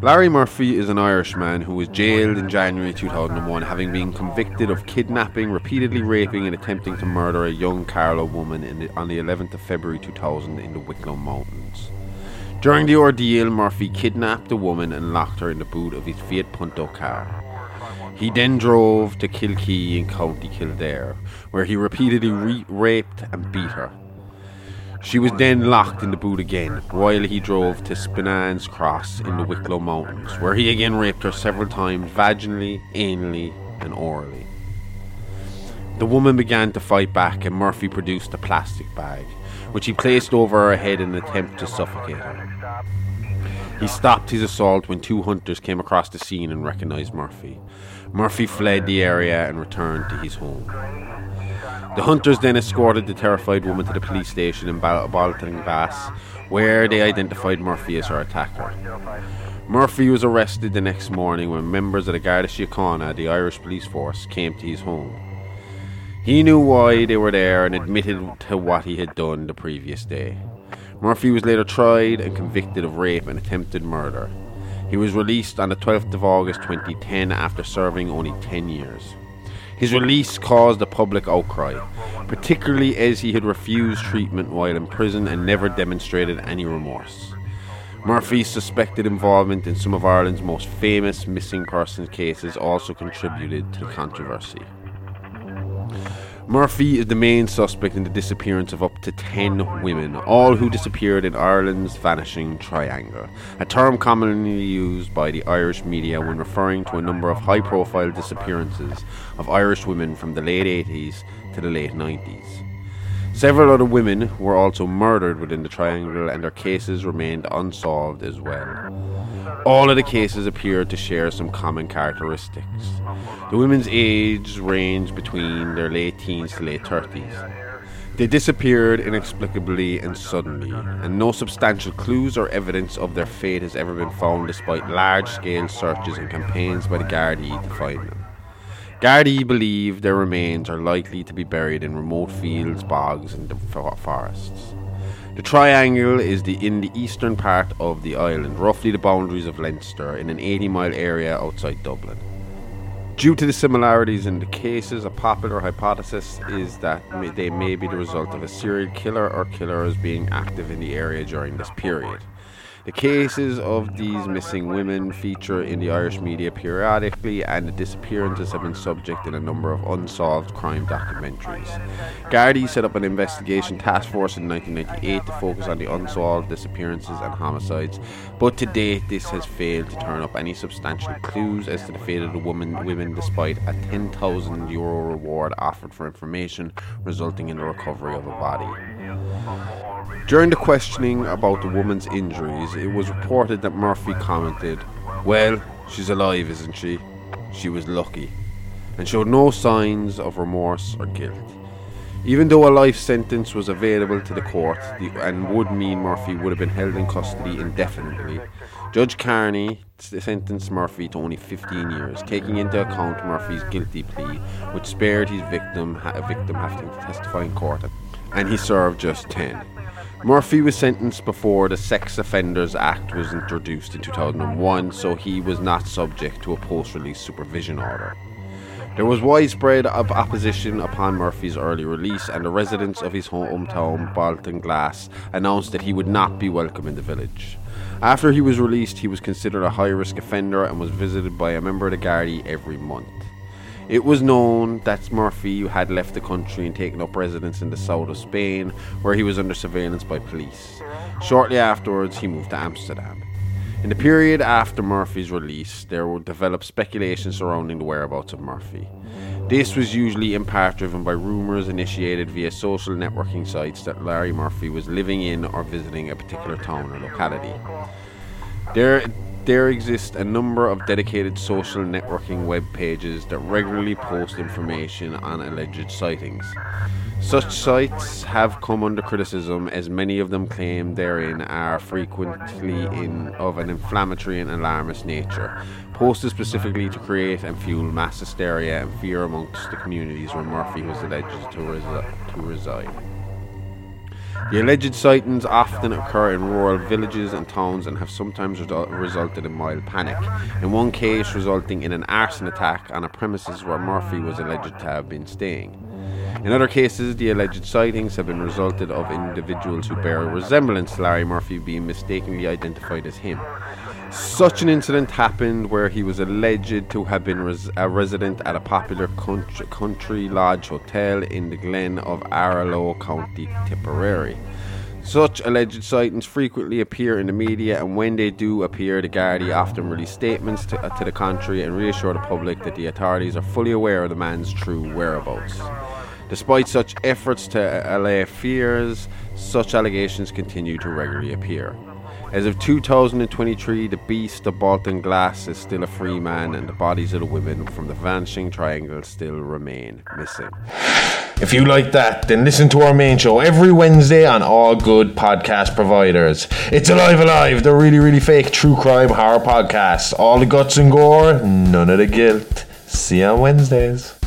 Larry Murphy is an Irishman who was jailed in January 2001, having been convicted of kidnapping, repeatedly raping, and attempting to murder a young Carlow woman the, on the 11th of February 2000 in the Wicklow Mountains. During the ordeal, Murphy kidnapped the woman and locked her in the boot of his Fiat Punto car. He then drove to Kilkea in County Kildare, where he repeatedly re- raped and beat her. She was then locked in the boot again, while he drove to Spinans Cross in the Wicklow Mountains, where he again raped her several times vaginally, anally, and orally. The woman began to fight back, and Murphy produced a plastic bag, which he placed over her head in an attempt to suffocate her. He stopped his assault when two hunters came across the scene and recognized Murphy. Murphy fled the area and returned to his home. The hunters then escorted the terrified woman to the police station in Bal- Baltinglass, where they identified Murphy as her attacker. Murphy was arrested the next morning when members of the Garda Síochána, the Irish police force, came to his home. He knew why they were there and admitted to what he had done the previous day. Murphy was later tried and convicted of rape and attempted murder. He was released on the 12th of August 2010 after serving only 10 years. His release caused a public outcry, particularly as he had refused treatment while in prison and never demonstrated any remorse. Murphy's suspected involvement in some of Ireland's most famous missing persons cases also contributed to the controversy. Murphy is the main suspect in the disappearance of up to 10 women, all who disappeared in Ireland's vanishing triangle, a term commonly used by the Irish media when referring to a number of high profile disappearances of Irish women from the late 80s to the late 90s. Several other women were also murdered within the triangle, and their cases remained unsolved as well. All of the cases appeared to share some common characteristics. The women's age ranged between their late teens to late 30s. They disappeared inexplicably and suddenly, and no substantial clues or evidence of their fate has ever been found despite large scale searches and campaigns by the Gardaí to find them. Gardaí believe their remains are likely to be buried in remote fields, bogs, and forests. The triangle is the, in the eastern part of the island, roughly the boundaries of Leinster, in an 80 mile area outside Dublin. Due to the similarities in the cases, a popular hypothesis is that they may be the result of a serial killer or killers being active in the area during this period. The cases of these missing women feature in the Irish media periodically, and the disappearances have been subject in a number of unsolved crime documentaries. Gardaí set up an investigation task force in 1998 to focus on the unsolved disappearances and homicides, but to date this has failed to turn up any substantial clues as to the fate of the woman, women despite a 10,000 euro reward offered for information resulting in the recovery of a body. During the questioning about the woman's injuries, it was reported that Murphy commented, Well, she's alive, isn't she? She was lucky, and showed no signs of remorse or guilt. Even though a life sentence was available to the court the, and would mean Murphy would have been held in custody indefinitely, Judge Carney sentenced Murphy to only 15 years, taking into account Murphy's guilty plea, which spared his victim, a victim having to testify in court, and he served just 10. Murphy was sentenced before the Sex Offenders Act was introduced in 2001, so he was not subject to a post release supervision order. There was widespread opposition upon Murphy's early release, and the residents of his hometown, Baltinglass, announced that he would not be welcome in the village. After he was released, he was considered a high risk offender and was visited by a member of the Gardaí every month. It was known that Murphy had left the country and taken up residence in the south of Spain, where he was under surveillance by police. Shortly afterwards, he moved to Amsterdam. In the period after Murphy's release, there would develop speculation surrounding the whereabouts of Murphy. This was usually in part driven by rumours initiated via social networking sites that Larry Murphy was living in or visiting a particular town or locality. There, there exist a number of dedicated social networking web pages that regularly post information on alleged sightings. Such sites have come under criticism as many of them claim therein are frequently in of an inflammatory and alarmist nature, posted specifically to create and fuel mass hysteria and fear amongst the communities where Murphy was alleged to, resi- to reside. The alleged sightings often occur in rural villages and towns and have sometimes result- resulted in mild panic. In one case, resulting in an arson attack on a premises where Murphy was alleged to have been staying. In other cases, the alleged sightings have been resulted of individuals who bear a resemblance to Larry Murphy being mistakenly identified as him. Such an incident happened where he was alleged to have been res- a resident at a popular country, country lodge hotel in the Glen of Aherlow, County Tipperary. Such alleged sightings frequently appear in the media, and when they do appear, the Gardaí often release statements to, uh, to the contrary and reassure the public that the authorities are fully aware of the man's true whereabouts. Despite such efforts to allay fears, such allegations continue to regularly appear. As of 2023, the beast of Baltinglass is still a free man, and the bodies of the women from the vanishing triangle still remain missing. If you like that, then listen to our main show every Wednesday on all good podcast providers. It's Alive Alive, the really, really fake true crime horror podcast. All the guts and gore, none of the guilt. See you on Wednesdays.